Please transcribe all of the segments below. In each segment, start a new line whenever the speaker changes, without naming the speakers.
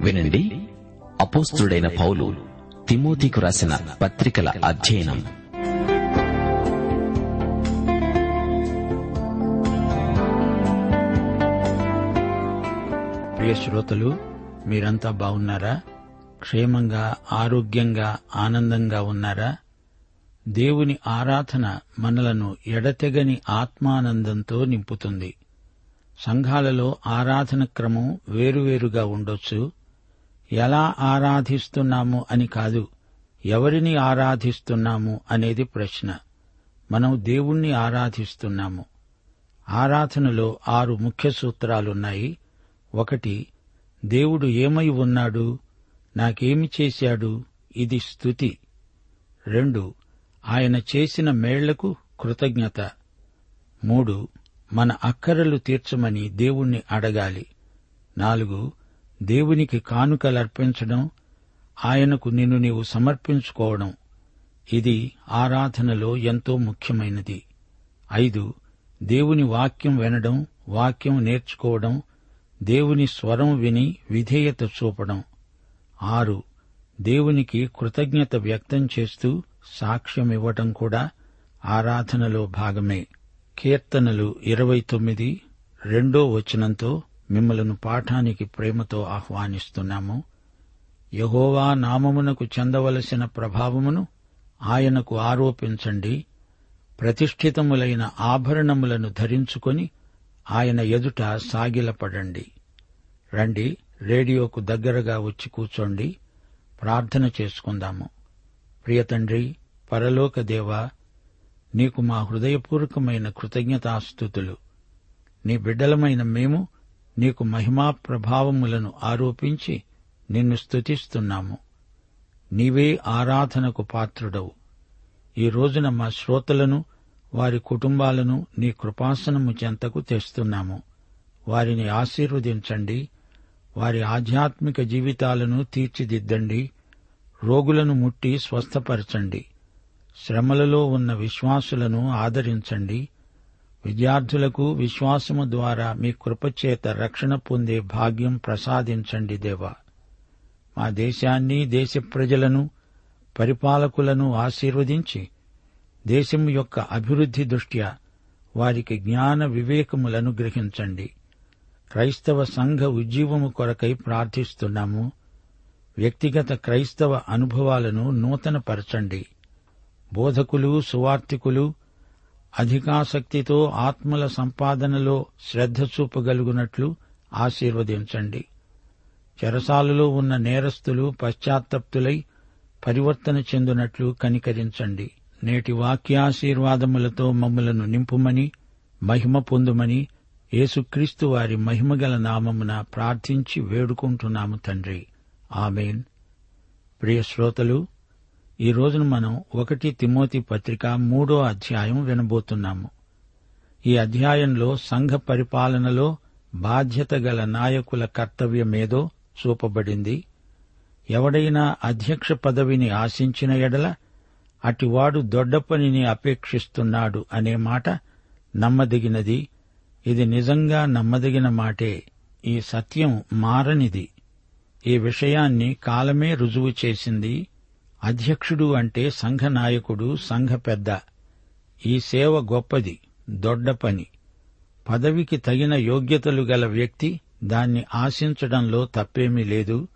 వినండి. అపోస్తుడైన పౌలు తిమోతికు రాసిన పత్రికల అధ్యయనం.
ప్రియ శ్రోతలు మీరంతా బాగున్నారా? క్షేమంగా ఆరోగ్యంగా ఆనందంగా ఉన్నారా? దేవుని ఆరాధన మనలను ఎడతెగని ఆత్మానందంతో నింపుతుంది. సంఘాలలో ఆరాధన క్రమం వేరువేరుగా ఉండొచ్చు. ఎలా ఆరాధిస్తున్నాము అని కాదు ఎవరిని ఆరాధిస్తున్నాము అనేది ప్రశ్న. మనం దేవుణ్ణి ఆరాధిస్తున్నాము. ఆరాధనలో ఆరు ముఖ్య సూత్రాలున్నాయి. ఒకటి దేవుడు ఏమై ఉన్నాడు? నాకేమి చేశాడు? ఇది స్తుతి రెండు ఆయన చేసిన మేళ్ళకు కృతజ్ఞత. మూడు మన అక్కరలు తీర్చమని దేవుణ్ణి అడగాలి. నాలుగు దేవునికి కానుకలర్పించడం ఆయనకు నిన్ను నీవు సమర్పించుకోవడం. ఇది ఆరాధనలో ఎంతో ముఖ్యమైనది. ఐదు దేవుని వాక్యం వినడం వాక్యం నేర్చుకోవడం దేవుని స్వరం విని విధేయత చూపడం. ఆరు దేవునికి కృతజ్ఞత వ్యక్తం చేస్తూ సాక్ష్యమివ్వటం కూడా ఆరాధనలో భాగమే. కీర్తనలు ఇరవై తొమ్మిది రెండో వచనంతో మిమ్మలను పాఠానికి ప్రేమతో ఆహ్వానిస్తున్నాము. యహోవా నామమునకు చెందవలసిన ప్రభావమును ఆయనకు ఆరోపించండి. ప్రతిష్ఠితములైన ఆభరణములను ధరించుకొని ఆయన ఎదుట సాగిలపడండి. రండి రేడియోకు దగ్గరగా వచ్చి కూర్చోండి ప్రార్థన చేసుకుందాము. ప్రియతండ్రి పరలోక దేవా నీకు మా హృదయపూర్వకమైన కృతజ్ఞతాస్థుతులు నీ బిడ్డలమైన మేము నీకు మహిమా ప్రభావములను ఆరోపించి నిన్ను స్తుతిస్తున్నాము. నీవే ఆరాధనకు పాత్రుడవు. ఈ రోజున మా శ్రోతలను వారి కుటుంబాలను నీ కృపాసనము చెంతకు తెస్తున్నాము. వారిని ఆశీర్వదించండి. వారి ఆధ్యాత్మిక జీవితాలను తీర్చిదిద్దండి. రోగులను ముట్టి స్వస్థపరచండి. శ్రమలలో ఉన్న విశ్వాసులను ఆదరించండి. విద్యార్థులకు విశ్వాసము ద్వారా మీ కృపచేత రక్షణ పొందే భాగ్యం ప్రసాదించండి దేవా. మా దేశాన్ని దేశ ప్రజలను పరిపాలకులను ఆశీర్వదించి దేశం యొక్క అభివృద్ధి దృష్ట్యా వారికి జ్ఞాన వివేకములను గ్రహించండి. క్రైస్తవ సంఘ ఉజ్జీవము కొరకై ప్రార్థిస్తున్నాము. వ్యక్తిగత క్రైస్తవ అనుభవాలను నూతనపరచండి. బోధకులు సువార్తికులు అధికాసక్తితో ఆత్మల సంపాదనలో శ్రద్ధ చూపగలుగునట్లు ఆశీర్వదించండి. చెరసాలలో ఉన్న నేరస్తులు పశ్చాత్తప్తులై పరివర్తన చెందునట్లు కనికరించండి. నేటి వాక్యాశీర్వాదములతో మమ్మలను నింపుమని మహిమ పొందుమని యేసుక్రీస్తు వారి మహిమగల నామమున ప్రార్థించి వేడుకుంటున్నాము తండ్రి. ఆమెన్. ప్రియ శ్రోతలు ఈ రోజున మనం ఒకటి తిమోతి పత్రిక మూడో అధ్యాయం వినబోతున్నాము. ఈ అధ్యాయంలో సంఘ పరిపాలనలో బాధ్యత గల నాయకుల కర్తవ్యమేదో చూపబడింది. ఎవడైనా అధ్యక్ష పదవిని ఆశించిన ఎడల అటివాడు దొడ్డ పనిని అపేక్షిస్తున్నాడు అనే మాట నమ్మదగినది. ఇది నిజంగా నమ్మదగిన మాటే. ఈ సత్యం మారనిది. ఈ విషయాన్ని కాలమే రుజువు చేసింది. అధ్యక్షుడు అంటే సంఘ నాయకుడు సంఘ పెద్ద. ఈ సేవ గొప్పది దొడ్డ పని. పదవికి తగిన యోగ్యతలు గల వ్యక్తి దాన్ని ఆశించడంలో తప్పేమీ లేదు.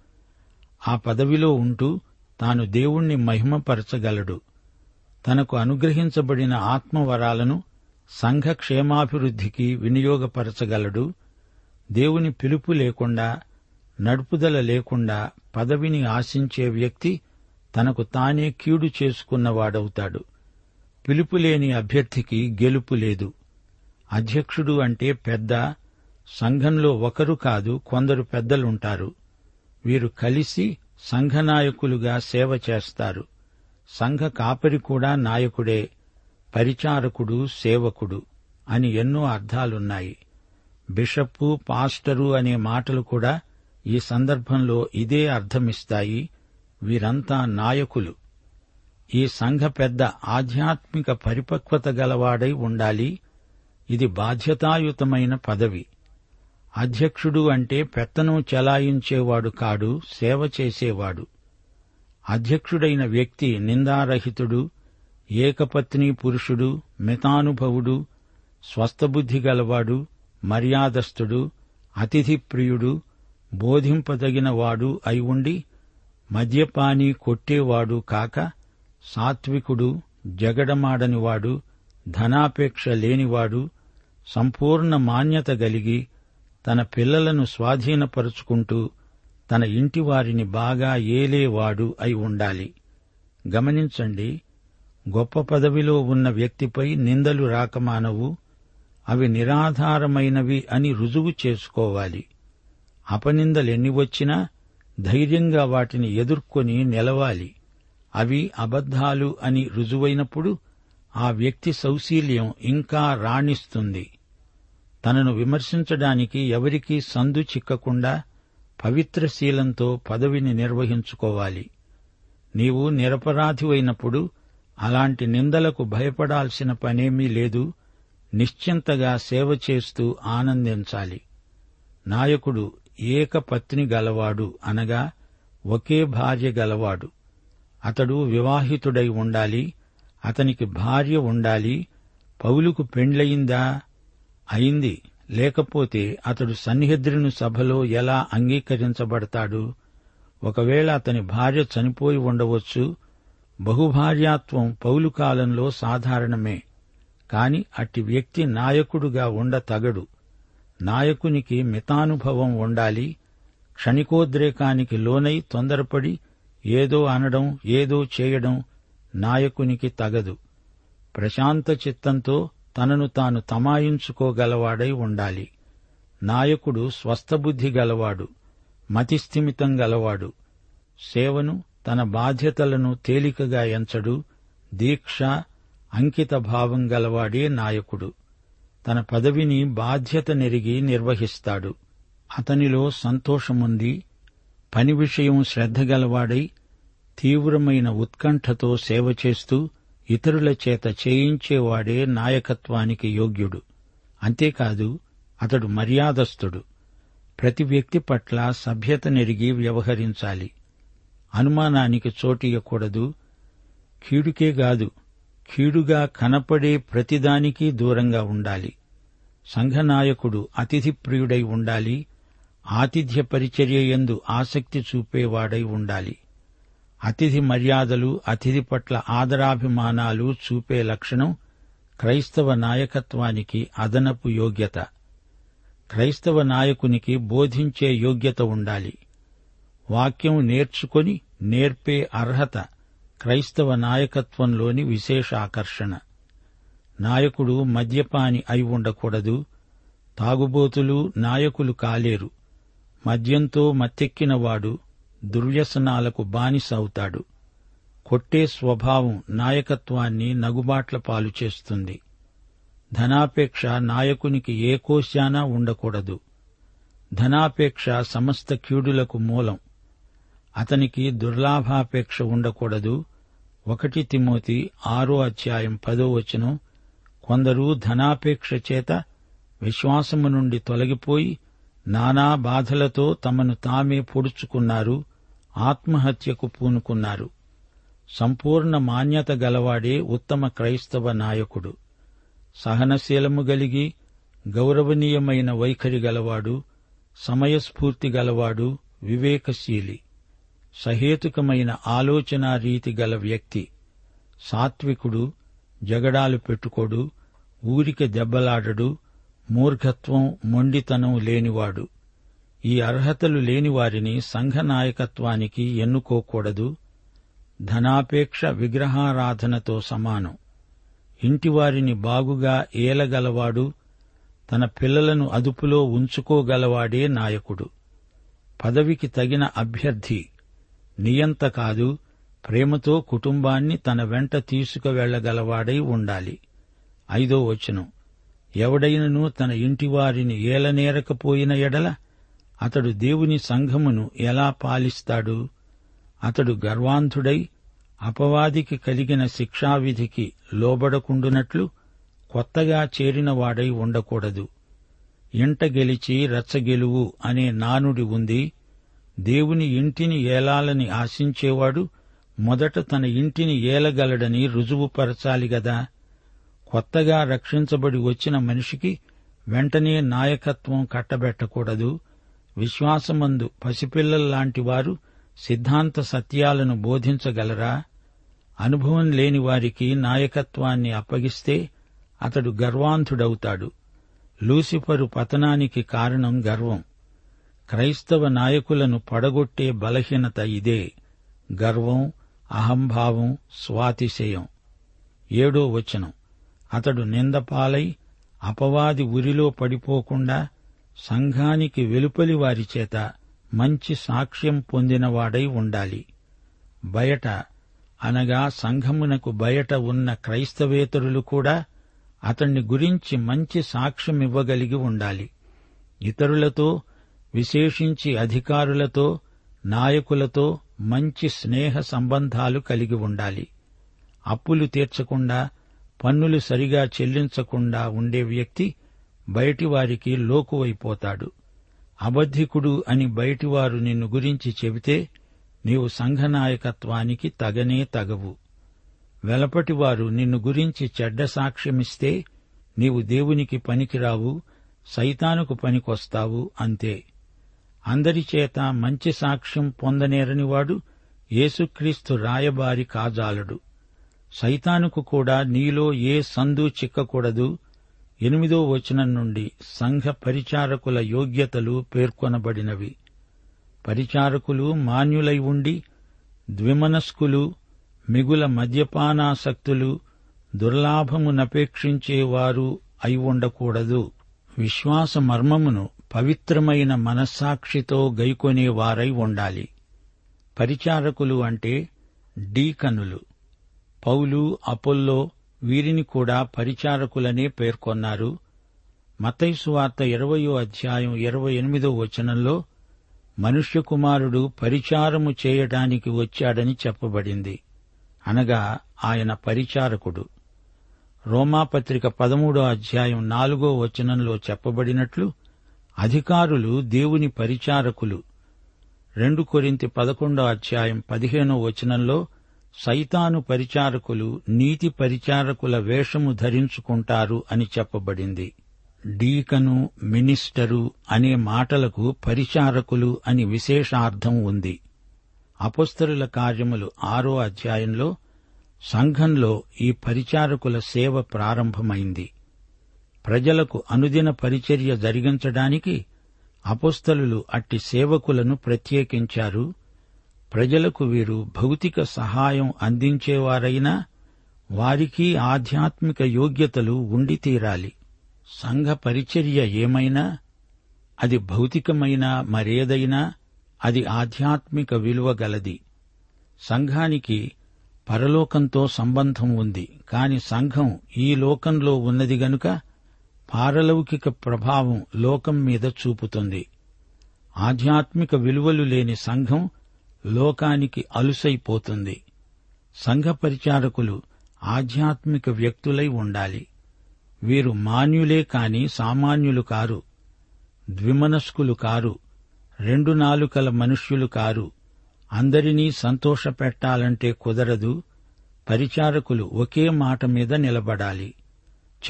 ఆ పదవిలో ఉంటూ తాను దేవుణ్ణి మహిమపరచగలడు. తనకు అనుగ్రహించబడిన ఆత్మవరాలను సంఘ క్షేమాభివృద్ధికి వినియోగపరచగలడు. దేవుని పిలుపు లేకుండా నడుపుదల లేకుండా పదవిని ఆశించే వ్యక్తి తనకు తానే కీడు చేసుకున్నవాడవుతాడు. పిలుపులేని అభ్యర్థికి గెలుపు లేదు. అధ్యక్షుడు అంటే పెద్ద సంఘంలో ఒకరు కాదు కొందరు పెద్దలుంటారు. వీరు కలిసి సంఘనాయకులుగా సేవ చేస్తారు. సంఘ కాపరి కూడా నాయకుడే పరిచారకుడు సేవకుడు అని ఎన్నో అర్థాలున్నాయి. బిషప్పు పాస్టరు అనే మాటలు కూడా ఈ సందర్భంలో ఇదే అర్థమిస్తాయి. వీరంతా నాయకులు. ఈ సంఘ పెద్ద ఆధ్యాత్మిక పరిపక్వత గలవాడై ఉండాలి. ఇది బాధ్యతాయుతమైన పదవి. అధ్యక్షుడు అంటే పెత్తనం చెలాయించేవాడు కాడు సేవ చేసేవాడు. అధ్యక్షుడైన వ్యక్తి నిందారహితుడు ఏకపత్ని పురుషుడు మితానుభవుడు స్వస్థబుద్ధి గలవాడు మర్యాదస్థుడు అతిథి ప్రియుడు బోధింపదగినవాడు అయి ఉండి మద్యపాని కొట్టేవాడు కాక సాత్వికుడు జగడమాడనివాడు ధనాపేక్ష లేనివాడు సంపూర్ణ మాన్యత గలిగి తన పిల్లలను స్వాధీనపరుచుకుంటూ తన ఇంటివారిని బాగా ఏలేవాడు అయి ఉండాలి. గమనించండి గొప్ప పదవిలో ఉన్న వ్యక్తిపై నిందలు రాకమానవు అవి నిరాధారమైనవి అని రుజువు చేసుకోవాలి. అపనిందలెన్ని వచ్చినా ధైర్యంగా వాటిని ఎదుర్కొని నిలవాలి. అవి అబద్ధాలు అని రుజువైనప్పుడు ఆ వ్యక్తి సౌశీల్యం ఇంకా రాణిస్తుంది. తనను విమర్శించడానికి ఎవరికీ సందు చిక్కకుండా పవిత్రశీలంతో పదవిని నిర్వహించుకోవాలి. నీవు నిరపరాధివైనప్పుడు అలాంటి నిందలకు భయపడాల్సిన పనేమీ లేదు. నిశ్చింతగా సేవ చేస్తూ ఆనందించాలి. నాయకుడు ఏకపత్ని గలవాడు అనగా ఒకే భార్య గలవాడు. అతడు వివాహితుడై ఉండాలి అతనికి భార్య ఉండాలి పౌలుకు పెండ్లయిందా? అయింది. లేకపోతే అతడు సన్నిహిద్రుని సభలో ఎలా అంగీకరించబడతాడు? ఒకవేళ అతని భార్య చనిపోయి ఉండవచ్చు. బహుభార్యాత్వం పౌలు కాలంలో సాధారణమే. కాని అట్టి వ్యక్తి నాయకుడుగా ఉండ తగడు నాయకునికి మితానుభవం ఉండాలి క్షణికోద్రేకానికి లోనై తొందరపడి ఏదో అనడం ఏదో చేయడం నాయకునికి తగదు. ప్రశాంత చిత్తంతో తనను తాను తమాయించుకోగలవాడై ఉండాలి. నాయకుడు స్వస్థబుద్ధి గలవాడు మతిస్థిమితం గలవాడు. సేవను తన బాధ్యతలను తేలికగా ఎంచడు దీక్ష అంకిత భావం గలవాడే నాయకుడు. తన పదవిని బాధ్యత నెరిగి నిర్వహిస్తాడు. అతనిలో సంతోషముంది. పని విషయం శ్రద్ధగలవాడై తీవ్రమైన ఉత్కంఠతో సేవ చేస్తూ ఇతరుల చేత చేయించేవాడే నాయకత్వానికి యోగ్యుడు. అంతేకాదు అతడు మర్యాదస్థుడు ప్రతి వ్యక్తి పట్ల సభ్యత నెరిగి వ్యవహరించాలి. అనుమానానికి చోటియకూడదు కీడుకే కాదు కీడుగా కనపడే ప్రతిదానికి దూరంగా ఉండాలి. సంఘనాయకుడు అతిథి ప్రియుడై ఉండాలి. ఆతిథ్య పరిచర్య యందు ఆసక్తి చూపేవాడై ఉండాలి. అతిథి మర్యాదలు అతిథి పట్ల ఆదరాభిమానాలు చూపే లక్షణం క్రైస్తవ నాయకత్వానికి అదనపు యోగ్యత. క్రైస్తవ నాయకునికి బోధించే యోగ్యత ఉండాలి. వాక్యం నేర్చుకొని నేర్పే అర్హత క్రైస్తవ నాయకత్వంలోని విశేష ఆకర్షణ. నాయకుడు మద్యపాని అయి ఉండకూడదు. తాగుబోతులు నాయకులు కాలేరు. మద్యంతో మత్తెక్కినవాడు దుర్వ్యసనాలకు బానిస అవుతాడు. కొట్టే స్వభావం నాయకత్వాన్ని నగుబాట్ల పాలు చేస్తుంది. ధనాపేక్ష నాయకునికి ఏ కోశానా ఉండకూడదు. ధనాపేక్ష సమస్త కీడులకు మూలం. అతనికి దుర్లాభాపేక్ష ఉండకూడదు. ఒకటి తిమోతి ఆరో అధ్యాయం పదో వచనం. కొందరు ధనాపేక్ష చేత విశ్వాసము నుండి తొలగిపోయి నానా బాధలతో తమను తామే పొడుచుకున్నారు ఆత్మహత్యకు పూనుకున్నారు. సంపూర్ణ మాన్యత గలవాడే ఉత్తమ క్రైస్తవ నాయకుడు. సహనశీలము గలిగి గౌరవనీయమైన వైఖరి గలవాడు సమయస్ఫూర్తి గలవాడు వివేకశీలి. సహేతుకమైన ఆలోచన రీతి గల వ్యక్తి సాత్వికుడు జగడాలు పెట్టుకోడు ఊరిక దెబ్బలాడడు మూర్ఘత్వం మొండితనం లేనివాడు. ఈ అర్హతలు లేని వారిని సంఘ నాయకత్వానికి ఎన్నుకోకూడదు. ధనాపేక్ష విగ్రహారాధనతో సమానం. ఇంటివారిని బాగుగా ఏలగలవాడు తన పిల్లలను అదుపులో ఉంచుకోగలవాడే నాయకుడు. పదవికి తగిన అభ్యర్థి నియంత కాదు ప్రేమతో కుటుంబాన్ని తన వెంట తీసుకువెళ్ళగలవాడై ఉండాలి. ఐదో వచనం. ఎవడైనను తన ఇంటివారిని ఏలనేరకపోయిన ఎడల అతడు దేవుని సంఘమును ఎలా పాలిస్తాడు? అతడు గర్వాంధుడై అపవాదికి కలిగిన శిక్షావిధికి లోబడకుండునట్లు కొత్తగా చేరినవాడై ఉండకూడదు. ఇంట గెలిచి రచ్చగెలువు అనే నానుడి ఉంది. దేవుని ఇంటిని ఏలాలని ఆశించేవాడు మొదట తన ఇంటిని ఏలగలడని రుజువుపరచాలి గదా. కొత్తగా రక్షించబడి వచ్చిన మనిషికి వెంటనే నాయకత్వం కట్టబెట్టకూడదు. విశ్వాసమందు పసిపిల్లల్లాంటి వారు సిద్ధాంత సత్యాలను బోధించగలరా? అనుభవం లేని వారికి నాయకత్వాన్ని అప్పగిస్తే అతడు గర్వాంధుడవుతాడు. లూసిఫరు పతనానికి కారణం గర్వం. క్రైస్తవ నాయకులను పడగొట్టే బలహీనత ఇదే. గర్వం అహంభావం స్వాతిశయం. ఏడో వచనం. అతడు నిందపాలై అపవాది ఉరిలో పడిపోకుండా సంఘానికి వెలుపలి వారి చేత మంచి సాక్ష్యం పొందినవాడై ఉండాలి. బయట అనగా సంఘమునకు బయట ఉన్న క్రైస్తవేతరులు కూడా అతణ్ణి గురించి మంచి సాక్ష్యమివ్వగలిగి ఉండాలి. ఇతరులతో విశేషించి అధికారులతో నాయకులతో మంచి స్నేహ సంబంధాలు కలిగి ఉండాలి. అప్పులు తీర్చకుండా పన్నులు సరిగా చెల్లించకుండా ఉండే వ్యక్తి బయటివారికి లోకువైపోతాడు. అబద్ధికుడు అని బయటివారు నిన్ను గురించి చెబితే నీవు సంఘనాయకత్వానికి తగనే తగవు. వెలపటివారు నిన్ను గురించి చెడ్డ సాక్ష్యమిస్తే నీవు దేవునికి పనికిరావు సైతానుకు పనికొస్తావు అంతే. అందరిచేత మంచి సాక్ష్యం పొందనేరనివాడు యేసుక్రీస్తు రాయబారి కాజాలడు. సైతానుకు కూడా నీలో ఏ సందు చిక్కకూడదు. ఎనిమిదో వచనం నుండి సంఘ పరిచారకుల యోగ్యతలు పేర్కొనబడినవి. పరిచారకులు మాన్యులై ఉండి ద్విమనస్కులు మిగుల మద్యపానాసక్తులు దుర్లాభమునపేక్షించేవారు అయి ఉండకూడదు. విశ్వాస మర్మమును పవిత్రమైన మనస్సాక్షితో గైకొనేవారై ఉండాలి. పరిచారకులు అంటే డీకనులు. పౌలు అపోల్లో వీరిని కూడా పరిచారకులనే పేర్కొన్నారు. మతైసు వార్త ఇరవయో అధ్యాయం ఇరవై ఎనిమిదో వచనంలో మనుష్య కుమారుడు పరిచారము చేయడానికి వచ్చాడని చెప్పబడింది. అనగా ఆయన పరిచారకుడు. రోమాపత్రిక పదమూడో అధ్యాయం నాలుగో వచనంలో చెప్పబడినట్లు అధికారులు దేవుని పరిచారకులు. రెండు కొరింతి పదకొండో అధ్యాయం పదిహేనో వచనంలో సైతాను పరిచారకులు నీతి పరిచారకుల వేషము ధరించుకుంటారు అని చెప్పబడింది. డీకను మినిస్టరు అనే మాటలకు పరిచారకులు అని విశేషార్థం ఉంది. అపస్తరుల కార్యములు ఆరో అధ్యాయంలో సంఘంలో ఈ పరిచారకుల సేవ ప్రారంభమైంది. ప్రజలకు అనుదిన పరిచర్య జరిగించడానికి అపుస్తలులు అట్టి సేవకులను ప్రత్యేకించారు. ప్రజలకు వీరు భౌతిక సహాయం అందించేవారైనా వారికి ఆధ్యాత్మిక యోగ్యతలు ఉండి తీరాలి. సంఘ పరిచర్య ఏమైనా? అది భౌతికమైన మరేదైనా? అది ఆధ్యాత్మిక విలువ గలది. సంఘానికి పరలోకంతో సంబంధం ఉంది. కాని సంఘం ఈ లోకంలో ఉన్నది గనుక పారలౌకిక ప్రభావం లోకం మీద చూపుతుంది. ఆధ్యాత్మిక విలువలు లేని సంఘం లోకానికి అలుసైపోతుంది. సంఘ పరిచారకులు ఆధ్యాత్మిక వ్యక్తులై ఉండాలి. వీరు మాన్యులే కాని సామాన్యులు కారు ద్విమనస్కులు కారు రెండు నాలుకల మనుష్యులు కారు. అందరినీ సంతోషపెట్టాలంటే కుదరదు. పరిచారకులు ఒకే మాట మీద నిలబడాలి.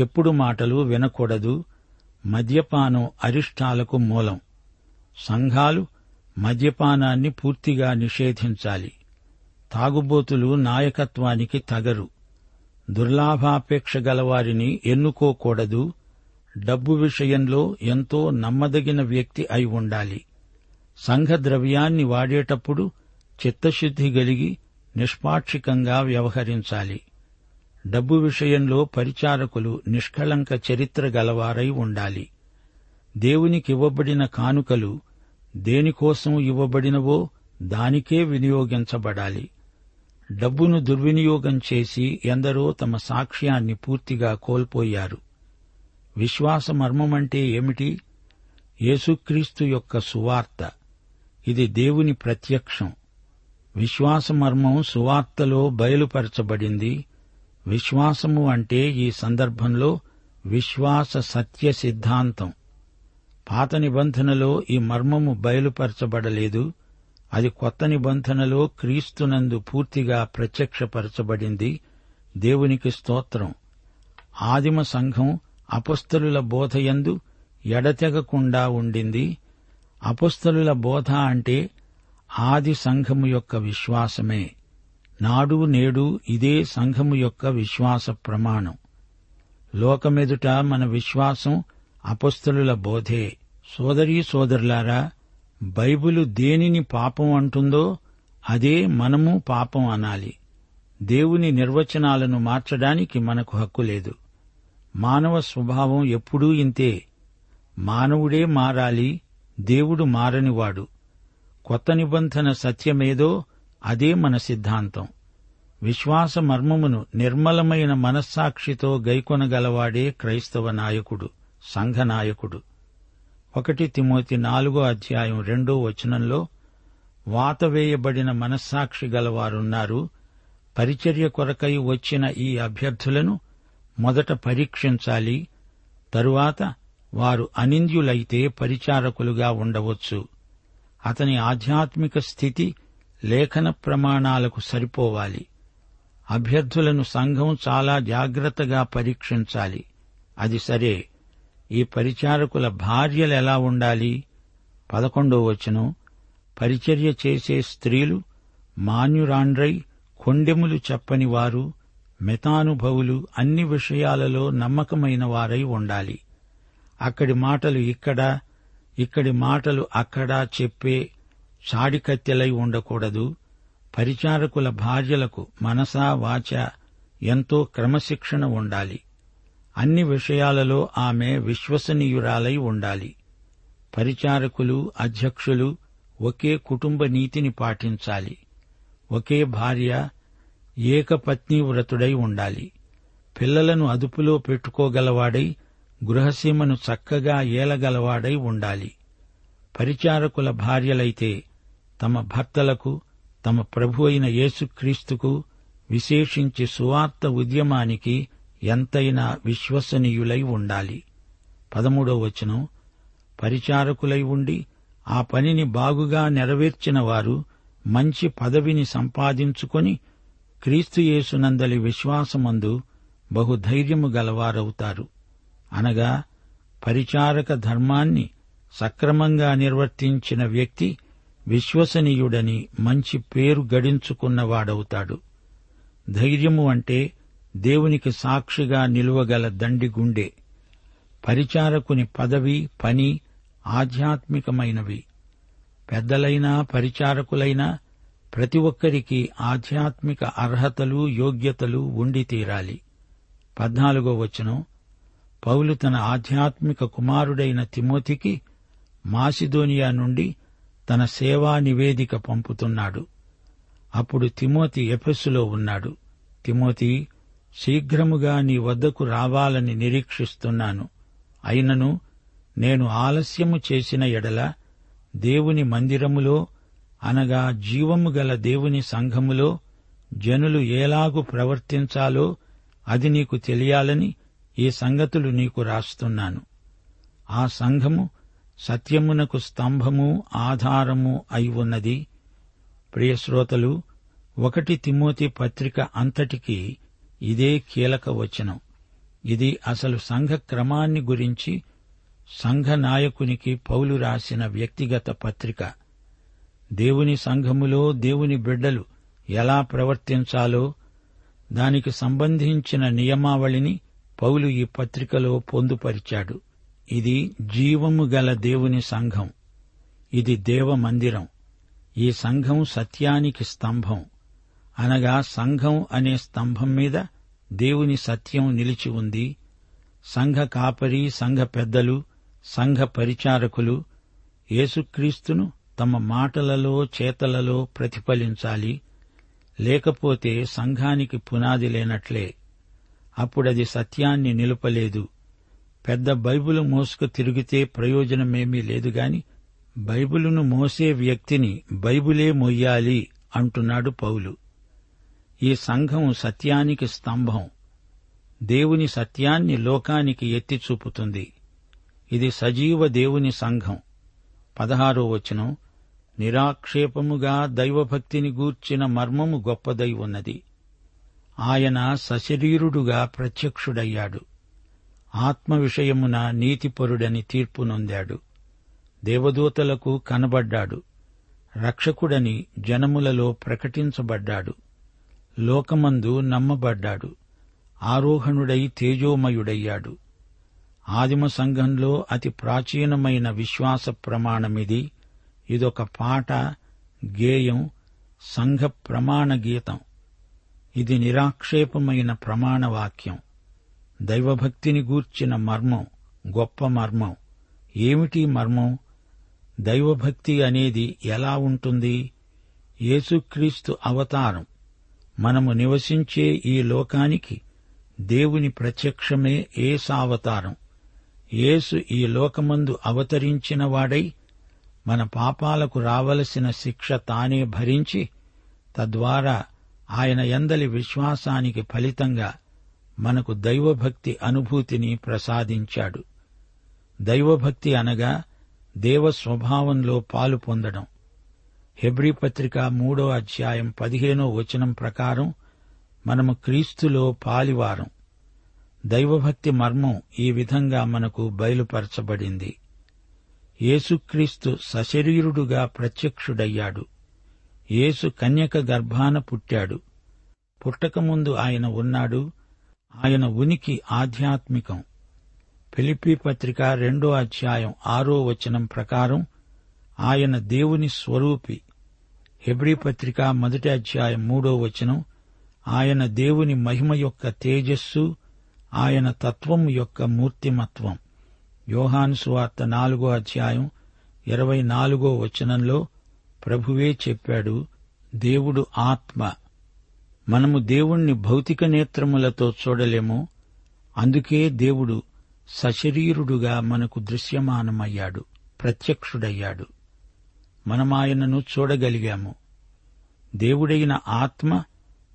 చెప్పుడు మాటలు వినకూడదు మద్యపానం అరిష్టాలకు మూలం. సంఘాలు మద్యపానాన్ని పూర్తిగా నిషేధించాలి. తాగుబోతులు నాయకత్వానికి తగరు. దుర్లాభాపేక్ష గలవారిని ఎన్నుకోకూడదు. డబ్బు విషయంలో ఎంతో నమ్మదగిన వ్యక్తి అయి ఉండాలి. సంఘ ద్రవ్యాన్ని వాడేటప్పుడు చిత్తశుద్ధి గలిగి నిష్పాక్షికంగా వ్యవహరించాలి. డబ్బు విషయంలో పరిచారకులు నిష్కళంక చరిత్ర గలవారై ఉండాలి. దేవునికివ్వబడిన కానుకలు దేనికోసం ఇవ్వబడినవో దానికే వినియోగించబడాలి. డబ్బును దుర్వినియోగం చేసి ఎందరో తమ సాక్ష్యాన్ని పూర్తిగా కోల్పోయారు. విశ్వాస మర్మమంటే ఏమిటి? యేసుక్రీస్తు యొక్క సువార్త. ఇది దేవుని ప్రత్యక్షం. విశ్వాస మర్మం సువార్తలో బయలుపరచబడింది. విశ్వాసము అంటే ఈ సందర్భంలో విశ్వాస సత్య సిద్ధాంతం. పాత నిబంధనలో ఈ మర్మము బయలుపరచబడలేదు. అది కొత్త నిబంధనలో క్రీస్తునందు పూర్తిగా ప్రత్యక్షపరచబడింది. దేవునికి స్తోత్రం. ఆదిమ సంఘం అపస్థలుల బోధయందు ఎడతెగకుండా ఉండింది. అపస్థలుల బోధ అంటే ఆది సంఘము యొక్క విశ్వాసమే. నాడు నేడు ఇదే సంఘము యొక్క విశ్వాస ప్రమాణం. లోకమెదుట మన విశ్వాసం అపస్థలుల బోధే. సోదరీ సోదరులారా బైబిలు దేనిని పాపం అంటుందో అదే మనము పాపం అనాలి. దేవుని నిర్వచనాలను మార్చడానికి మనకు హక్కు లేదు. మానవ స్వభావం ఎప్పుడూ ఇంతే. మానవుడే మారాలి దేవుడు మారనివాడు. కొత్త నిబంధన సత్యమేదో అదే మన సిద్ధాంతం. విశ్వాస మర్మమును నిర్మలమైన మనస్సాక్షితో గైకొనగలవాడే క్రైస్తవ నాయకుడు సంఘ నాయకుడు. ఒకటి తిమోతి నాలుగో అధ్యాయం రెండో వచనంలో వాతవేయబడిన మనస్సాక్షి గలవారున్నారు. పరిచర్య కొరకై వచ్చిన ఈ అభ్యర్థులను మొదట పరీక్షించాలి. తరువాత వారు అనింద్యులైతే పరిచారకులుగా ఉండవచ్చు. అతని ఆధ్యాత్మిక స్థితి లేఖన ప్రమాణాలకు సరిపోవాలి. అభ్యర్థులను సంఘం చాలా జాగ్రత్తగా పరీక్షించాలి. అది సరే. ఈ పరిచారకుల భార్యలు ఎలా ఉండాలి? పదకొండో వచనం. పరిచర్య చేసే స్త్రీలు మాన్యురాండ్రై కొండెములు చెప్పని వారు మితానుభవులు అన్ని విషయాలలో నమ్మకమైన వారై ఉండాలి. అక్కడి మాటలు ఇక్కడ ఇక్కడి మాటలు అక్కడ చెప్పే చాడికత్తెలై ఉండకూడదు. పరిచారకుల భార్యలకు మనసా వాచ ఎంతో క్రమశిక్షణ ఉండాలి. అన్ని విషయాలలో ఆమె విశ్వసనీయురాలై ఉండాలి. పరిచారకులు అధ్యక్షులు ఒకే కుటుంబ నీతిని పాటించాలి. ఒకే భార్య ఏకపత్ని వ్రతుడై ఉండాలి. పిల్లలను అదుపులో పెట్టుకోగలవాడై గృహసీమను చక్కగా ఏలగలవాడై ఉండాలి. పరిచారకుల భార్యలైతే తమ భర్తలకు తమ ప్రభు అయిన యేసుక్రీస్తుకు విశేషించి సువార్త ఉద్యమానికి ఎంతైనా విశ్వసనీయులై ఉండాలి. పదమూడో వచనం పరిచారకులై ఉండి ఆ పనిని బాగుగా నెరవేర్చిన వారు మంచి పదవిని సంపాదించుకొని క్రీస్తుయేసునందలి విశ్వాసమందు బహుధైర్యము గలవారవుతారు. అనగా పరిచారక ధర్మాన్ని సక్రమంగా నిర్వర్తించిన వ్యక్తి విశ్వసనీయుడని మంచి పేరు గడించుకున్నవాడవుతాడు. ధైర్యము అంటే దేవునికి సాక్షిగా నిలువగల దండి గుండె. పరిచారకుని పదవి పని ఆధ్యాత్మికమైనవి. పెద్దలైనా పరిచారకులైనా ప్రతి ఒక్కరికి ఆధ్యాత్మిక అర్హతలు యోగ్యతలు ఉండి తీరాలి. పద్నాలుగో వచనం. పౌలు తన ఆధ్యాత్మిక కుమారుడైన తిమోతికి మాసిదోనియా నుండి తన సేవా నివేదిక పంపుతున్నాడు. అప్పుడు తిమోతి ఎఫెస్సులో ఉన్నాడు. తిమోతి శీఘ్రముగా నీ వద్దకు రావాలని నిరీక్షిస్తున్నాను. అయినను నేను ఆలస్యము చేసిన ఎడల దేవుని మందిరములో అనగా జీవము గల దేవుని సంఘములో జనులు ఏలాగు ప్రవర్తించాలో అది నీకు తెలియాలని ఈ సంగతులు నీకు రాస్తున్నాను. ఆ సంఘము సత్యమునకు స్తంభము ఆధారము అయి ఉన్నది. ప్రియశ్రోతలు ఒకటి తిమోతి పత్రిక అంతటికి ఇదే కీలక వచనం. ఇది అసలు సంఘ క్రమాన్ని గురించి సంఘ నాయకునికి పౌలు రాసిన వ్యక్తిగత పత్రిక. దేవుని సంఘములో దేవుని బిడ్డలు ఎలా ప్రవర్తించాలో దానికి సంబంధించిన నియమావళిని పౌలు ఈ పత్రికలో పొందుపరిచాడు. ఇది జీవము గల దేవుని సంఘం. ఇది దేవ మందిరం. ఈ సంఘం సత్యానికి స్తంభం. అనగా సంఘం అనే స్తంభం మీద దేవుని సత్యం నిలిచి ఉంది. సంఘ కాపరి సంఘ పెద్దలు సంఘ పరిచారకులు యేసుక్రీస్తును తమ మాటలలో చేతలలో ప్రతిఫలించాలి. లేకపోతే సంఘానికి పునాది లేనట్లే. అప్పుడది సత్యాన్ని నిలుపలేదు. పెద్ద బైబులు మోసుకు తిరిగితే ప్రయోజనమేమీ లేదుగాని బైబులును బైబిలును మోసే వ్యక్తిని బైబిలే మొయ్యాలి అంటున్నాడు పౌలు. ఈ సంఘం సత్యానికి స్తంభం. దేవుని సత్యాన్ని లోకానికి ఎత్తి చూపుతుంది. ఇది సజీవ దేవుని సంఘం. పదహారో వచనం నిరాక్షేపముగా దైవభక్తిని గూర్చిన మర్మము గొప్పదై ఉన్నది. ఆయన సశరీరుడుగా ప్రత్యక్షుడయ్యాడు. ఆత్మ విషయమున నీతిపరుడని తీర్పు నొందాడు. దేవదూతలకు కనబడ్డాడు. రక్షకుడని జనములలో ప్రకటించబడ్డాడు. లోకమందు నమ్మబడ్డాడు. ఆరోహణుడై తేజోమయుడయ్యాడు. ఆదిమ సంఘంలో అతి ప్రాచీనమైన విశ్వాస ప్రమాణమిది. ఇదొక పాట గేయం సంఘ ప్రమాణ గీతం ఇది నిరాక్షేపమైన ప్రమాణవాక్యం. దైవభక్తిని గూర్చిన మర్మం గొప్ప మర్మం. ఏమిటి మర్మం? దైవభక్తి అనేది ఎలా ఉంటుంది? యేసుక్రీస్తు అవతారం. మనము నివసించే ఈ లోకానికి దేవుని ప్రత్యక్షమే ఏసావతారం. యేసు ఈ లోకమందు అవతరించిన వాడై మన పాపాలకు రావలసిన శిక్ష తానే భరించి తద్వారా ఆయన ఎందలి విశ్వాసానికి ఫలితంగా మనకు దైవభక్తి అనుభూతిని ప్రసాదించాడు. దైవభక్తి అనగా దేవ స్వభావంలో పాలు పొందడం. హెబ్రీ పత్రిక మూడో అధ్యాయం పదిహేనో వచనం ప్రకారం మనము క్రీస్తులో పాలివారం. దైవభక్తి మర్మం ఈ విధంగా మనకు బయలుపరచబడింది. యేసుక్రీస్తు సశరీరుడుగా ప్రత్యక్షుడయ్యాడు. యేసు కన్యక గర్భాన పుట్టాడు. పుట్టకముందు ఆయన ఉన్నాడు. ఆయన ఉనికి ఆధ్యాత్మికం. ఫిలిపి పత్రిక రెండో అధ్యాయం ఆరో వచనం ప్రకారం ఆయన దేవుని స్వరూపి. హెబ్రీ పత్రిక మొదటి అధ్యాయం మూడో వచనం ఆయన దేవుని మహిమ యొక్క తేజస్సు ఆయన తత్వం యొక్క మూర్తిమత్వం. యోహాను సువార్త నాలుగో అధ్యాయం ఇరవై నాలుగో వచనంలో ప్రభువే చెప్పాడు దేవుడు ఆత్మ. మనము దేవుణ్ణి భౌతిక నేత్రములతో చూడలేము. అందుకే దేవుడు సశరీరుడుగా మనకు దృశ్యమానమయ్యాడు ప్రత్యక్షుడయ్యాడు. మనమాయనను చూడగలిగాము. దేవుడైన ఆత్మ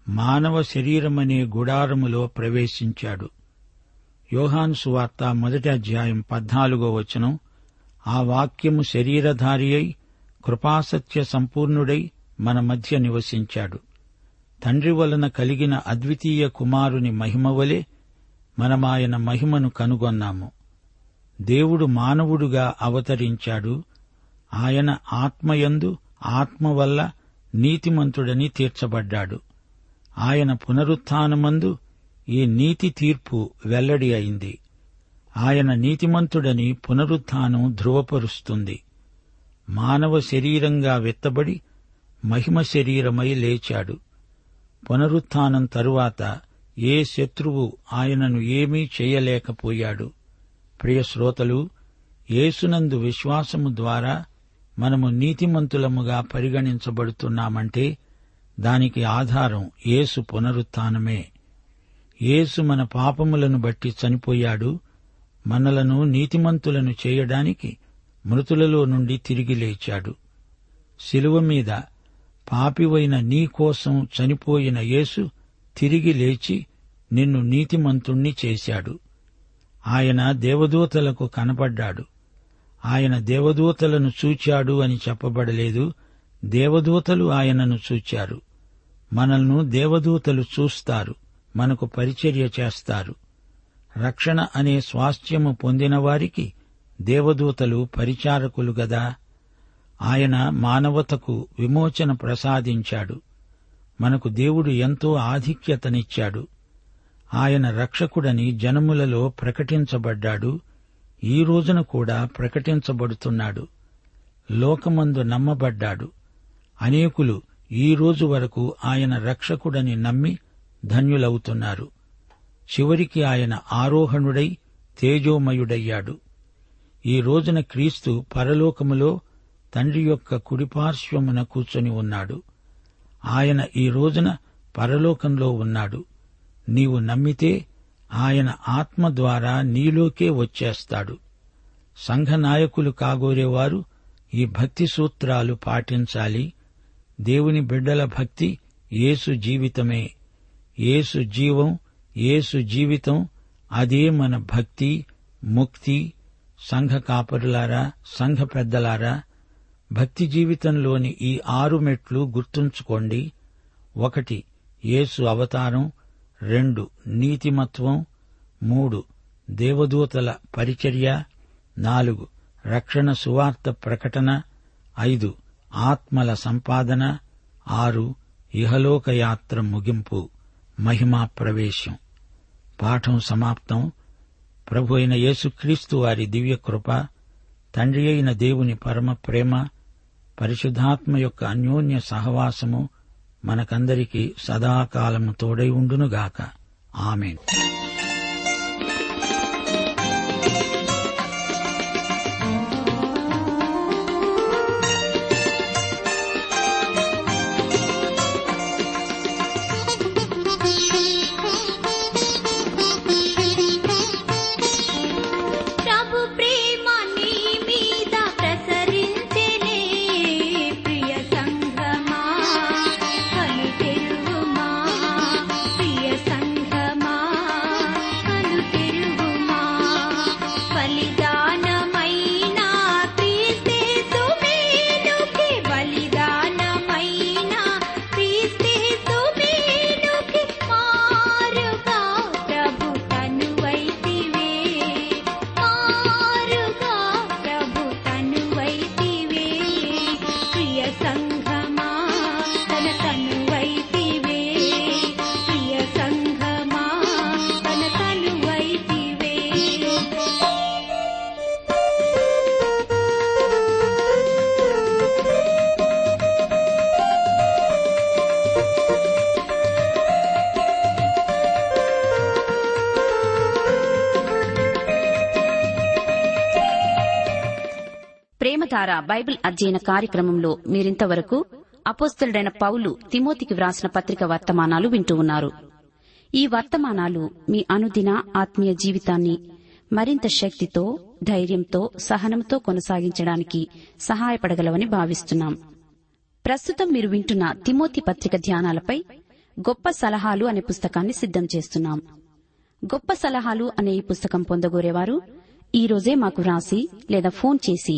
మానవ శరీరమనే గుడారములో ప్రవేశించాడు. యోహాను సువార్త మొదటి అధ్యాయం పద్నాలుగో వచనం ఆ వాక్యము శరీరధారి అయి కృపాసత్య సంపూర్ణుడై మన మధ్య నివసించాడు. తండ్రి వలన కలిగిన అద్వితీయ కుమారుని మహిమవలే మనమాయన మహిమను కనుగొన్నాము. దేవుడు మానవుడుగా అవతరించాడు. ఆయన ఆత్మయందు ఆత్మ వల్ల నీతిమంతుడని తీర్చబడ్డాడు. ఆయన పునరుత్నమందు ఈ నీతి తీర్పు వెల్లడి అయింది. ఆయన నీతిమంతుడని పునరుత్నం ధృవపరుస్తుంది. మానవ శరీరంగా వెత్తబడి మహిమ శరీరమై లేచాడు. పునరుత్నం తరువాత ఏ శత్రువు ఆయనను ఏమీ చేయలేకపోయాడు. ప్రియ శ్రోతలు యేసునందు విశ్వాసము ద్వారా మనము నీతిమంతులముగా పరిగణించబడుతున్నామంటే దానికి ఆధారం యేసు పునరుత్నమే యేసు మన పాపములను బట్టి చనిపోయాడు. మనలను నీతిమంతులను చేయడానికి మృతులలో నుండి తిరిగి లేచాడు. శిలువ మీద పాపివైన నీ కోసం చనిపోయిన యేసు తిరిగి లేచి నిన్ను నీతిమంతుణ్ణి చేశాడు. ఆయన దేవదూతలకు కనపడ్డాడు. ఆయన దేవదూతలను చూచాడు అని చెప్పబడలేదు. దేవదూతలు ఆయనను చూచారు. మనల్ని దేవదూతలు చూస్తారు. మనకు పరిచర్య చేస్తారు. రక్షణ అనే స్వాస్థ్యము పొందిన వారికి దేవదూతలు పరిచారకులు గదా. ఆయన మానవతకు విమోచన ప్రసాదించాడు. మనకు దేవుడు ఎంతో ఆధిక్యతనిచ్చాడు. ఆయన రక్షకుడని జనములలో ప్రకటించబడ్డాడు. ఈ రోజున కూడా ప్రకటించబడుతున్నాడు. లోకమందు నమ్మబడ్డాడు. అనేకులు ఈ రోజు వరకు ఆయన రక్షకుడని నమ్మి ధన్యులవుతున్నారు. చివరికి ఆయన ఆరోహణుడై తేజోమయుడయ్యాడు. ఈ రోజున క్రీస్తు పరలోకములో తండ్రి యొక్క కుడిపార్శ్వమున కూర్చొని ఉన్నాడు. ఆయన ఈ రోజున పరలోకంలో ఉన్నాడు. నీవు నమ్మితే ఆయన ఆత్మ ద్వారా నీలోకే వచ్చేస్తాడు. సంఘ నాయకులు కాగోరేవారు ఈ భక్తి సూత్రాలు పాటించాలి. దేవుని బిడ్డల భక్తి యేసు జీవితమే. యేసు జీవం యేసు జీవితం అదే మన భక్తి ముక్తి సంఘ కాపరులారా సంఘ పెద్దలారా భక్తి జీవితంలోని ఈ ఆరు మెట్లు గుర్తుంచుకోండి. ఒకటి యేసు అవతారం. రెండు నీతిమత్వం. మూడు దేవదూతల పరిచర్య. నాలుగు రక్షణ సువార్త ప్రకటన. ఐదు ఆత్మల సంపాదన. ఆరు ఇహలోకయాత్ర ముగింపు. మహిమా ప్రవేశం. పాఠం సమాప్తం. ప్రభు అయిన యేసుక్రీస్తు వారి దివ్య కృప తండ్రి అయిన దేవుని పరమ ప్రేమ. పరిశుద్ధాత్మ యొక్క అన్యోన్య సహవాసము మనకందరికీ సదాకాలము తోడై ఉండునుగాక. ఆమెన్.
ప్రేమధార బైబిల్ అధ్యయన కార్యక్రమంలో మీరింతవరకు అపోస్తలుడైన పౌలు తిమోతికి వ్రాసిన పత్రిక వర్తమానాలు వింటూ ఉన్నారు. ఈ వర్తమానాలు మీ అనుదిన ఆత్మీయ జీవితాన్ని మరింత శక్తితో ధైర్యంతో సహనంతో కొనసాగించడానికి సహాయపడగలవని భావిస్తున్నాం. ప్రస్తుతం మీరు వింటున్న తిమోతి పత్రిక ధ్యానాలపై గొప్ప సలహాలు అనే పుస్తకాన్ని సిద్ధం చేస్తున్నాం. గొప్ప సలహాలు అనే ఈ పుస్తకం పొందగోరేవారు ఈ రోజే మాకు వ్రాసి లేదా ఫోన్ చేసి